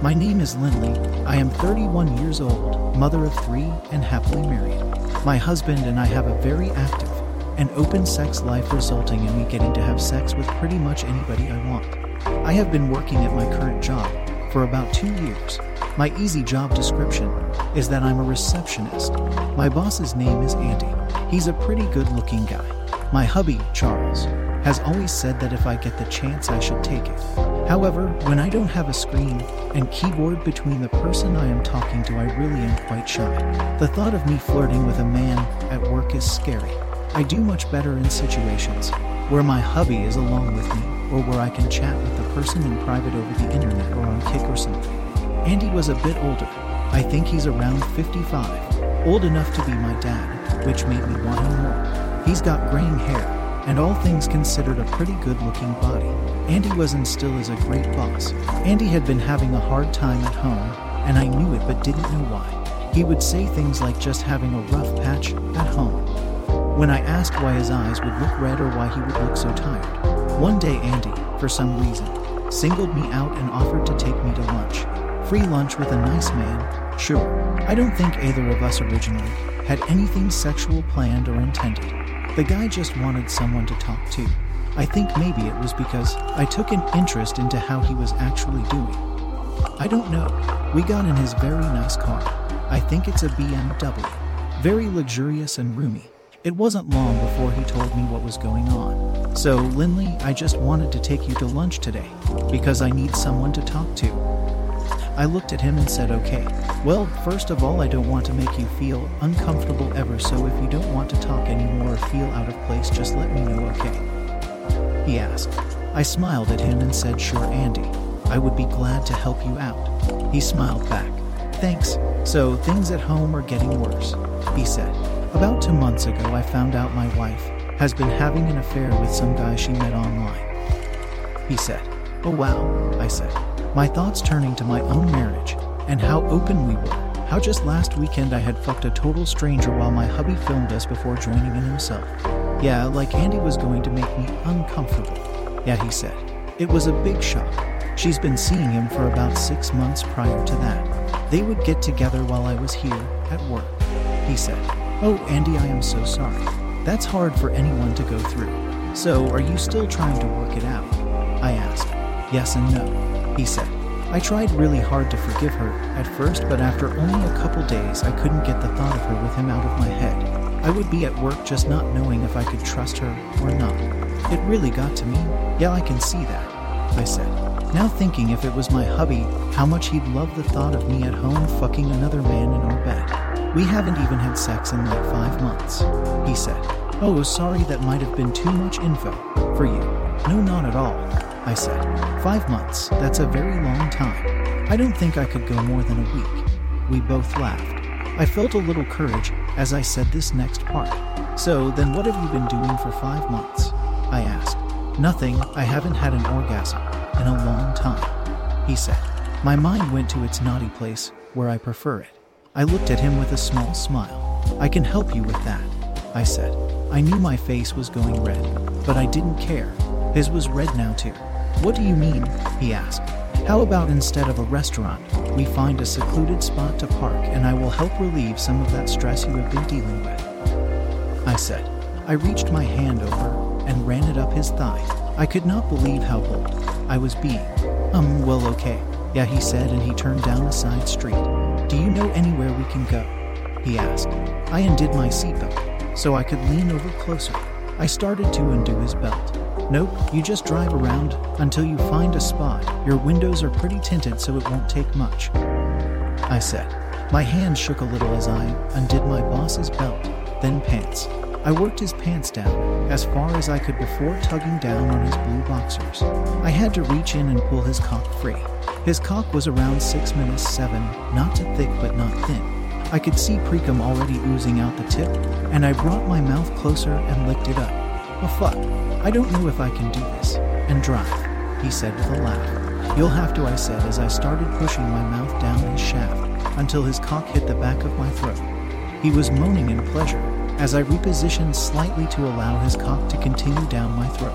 My name is Lindley. I am 31 years old, mother of three, and happily married. My husband and I have a very active and open sex life, resulting in me getting to have sex with pretty much anybody I want. I have been working at my current job for about two years. My easy job description is that I'm a receptionist. My boss's name is Andy. He's a pretty good looking guy. My hubby, Charles, has always said that if I get the chance, I should take it. However, when I don't have a screen and keyboard between the person I am talking to, I really am quite shy. The thought of me flirting with a man at work is scary. I do much better in situations where my hubby is along with me or where I can chat with the person in private over the internet or on Kik or something. Andy was a bit older. I think he's around 55, old enough to be my dad, which made me want him more. He's got graying hair and all things considered a pretty good looking body. Andy was and still is a great boss. Andy had been having a hard time at home, and I knew it but didn't know why. He would say things like just having a rough patch at home. When I asked why his eyes would look red or why he would look so tired, one day Andy, for some reason, singled me out and offered to take me to lunch. Free lunch with a nice man, sure. I don't think either of us originally had anything sexual planned or intended. The guy just wanted someone to talk to. I think maybe it was because I took an interest into how he was actually doing. I don't know. We got in his very nice car. I think it's a BMW. Very luxurious and roomy. It wasn't long before he told me what was going on. So, Lindley, I just wanted to take you to lunch today because I need someone to talk to. I looked at him and said, Okay. Well, first of all, I don't want to make you feel uncomfortable ever, so if you don't want to talk anymore or feel out of place, just let me know, okay? He asked. I smiled at him and said, Sure, Andy. I would be glad to help you out. He smiled back. Thanks. So, things at home are getting worse, he said. About two months ago, I found out my wife has been having an affair with some guy she met online. He said, Oh wow, I said my thoughts turning to my own marriage and how open we were. How just last weekend I had fucked a total stranger while my hubby filmed us before joining in himself. Yeah, like Andy was going to make me uncomfortable. Yeah, he said. It was a big shock. She's been seeing him for about six months prior to that. They would get together while I was here at work. He said, Oh, Andy, I am so sorry. That's hard for anyone to go through. So, are you still trying to work it out? I asked. Yes and no he said. I tried really hard to forgive her at first, but after only a couple days, I couldn't get the thought of her with him out of my head. I would be at work just not knowing if I could trust her or not. It really got to me. Yeah, I can see that, I said. Now thinking if it was my hubby, how much he'd love the thought of me at home fucking another man in our bed. We haven't even had sex in like five months, he said. Oh, sorry, that might have been too much info for you. No, not at all. I said. Five months, that's a very long time. I don't think I could go more than a week. We both laughed. I felt a little courage as I said this next part. So, then what have you been doing for five months? I asked. Nothing, I haven't had an orgasm in a long time, he said. My mind went to its naughty place, where I prefer it. I looked at him with a small smile. I can help you with that, I said. I knew my face was going red, but I didn't care. His was red now, too. What do you mean? he asked. How about instead of a restaurant, we find a secluded spot to park and I will help relieve some of that stress you have been dealing with? I said. I reached my hand over and ran it up his thigh. I could not believe how bold I was being. Um, well, okay. Yeah, he said, and he turned down a side street. Do you know anywhere we can go? He asked. I undid my seatbelt so I could lean over closer. I started to undo his belt. Nope, you just drive around until you find a spot. Your windows are pretty tinted, so it won't take much. I said. My hand shook a little as I undid my boss's belt, then pants. I worked his pants down as far as I could before tugging down on his blue boxers. I had to reach in and pull his cock free. His cock was around 6 minutes 7, not too thick but not thin. I could see precum already oozing out the tip, and I brought my mouth closer and licked it up. Oh fuck, I don't know if I can do this and drive, he said with a laugh. You'll have to, I said as I started pushing my mouth down his shaft until his cock hit the back of my throat. He was moaning in pleasure as I repositioned slightly to allow his cock to continue down my throat.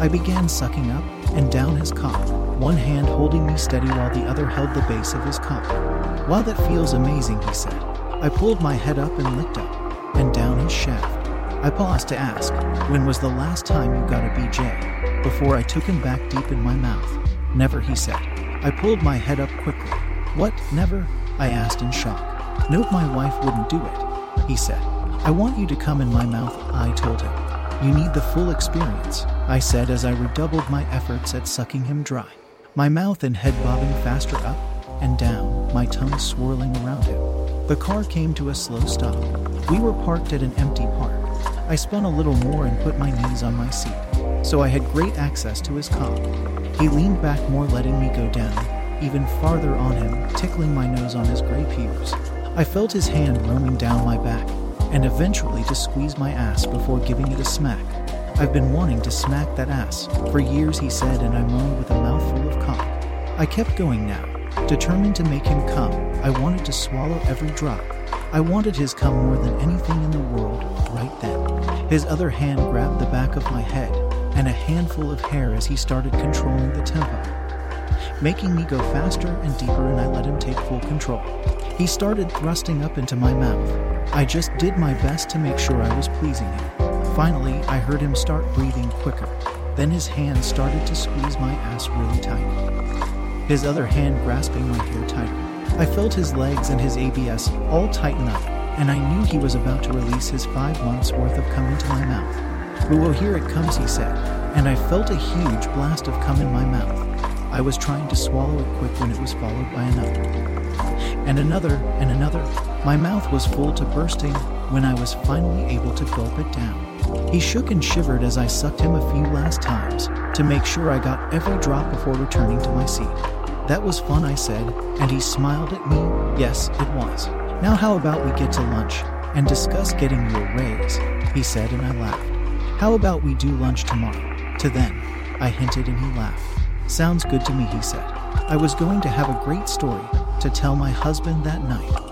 I began sucking up and down his cock, one hand holding me steady while the other held the base of his cock. While that feels amazing, he said. I pulled my head up and licked up and down his shaft. I paused to ask, When was the last time you got a BJ? Before I took him back deep in my mouth. Never, he said. I pulled my head up quickly. What, never? I asked in shock. Nope, my wife wouldn't do it, he said. I want you to come in my mouth, I told him. You need the full experience, I said as I redoubled my efforts at sucking him dry. My mouth and head bobbing faster up and down, my tongue swirling around him. The car came to a slow stop. We were parked at an empty park. I spun a little more and put my knees on my seat, so I had great access to his cock. He leaned back more, letting me go down, even farther on him, tickling my nose on his gray pubes. I felt his hand roaming down my back, and eventually to squeeze my ass before giving it a smack. I've been wanting to smack that ass for years, he said, and I moaned with a mouthful of cock. I kept going now, determined to make him come. I wanted to swallow every drop. I wanted his cum more than anything in the world right then. His other hand grabbed the back of my head and a handful of hair as he started controlling the tempo, making me go faster and deeper, and I let him take full control. He started thrusting up into my mouth. I just did my best to make sure I was pleasing him. Finally, I heard him start breathing quicker. Then his hand started to squeeze my ass really tight. His other hand grasping my hair tighter. I felt his legs and his ABS all tighten up, and I knew he was about to release his five months worth of cum into my mouth. Well, here it comes, he said, and I felt a huge blast of cum in my mouth. I was trying to swallow it quick when it was followed by another. And another, and another. My mouth was full to bursting when I was finally able to gulp it down. He shook and shivered as I sucked him a few last times to make sure I got every drop before returning to my seat. That was fun, I said, and he smiled at me. Yes, it was. Now, how about we get to lunch and discuss getting you a raise? He said, and I laughed. How about we do lunch tomorrow? To then, I hinted, and he laughed. Sounds good to me, he said. I was going to have a great story to tell my husband that night.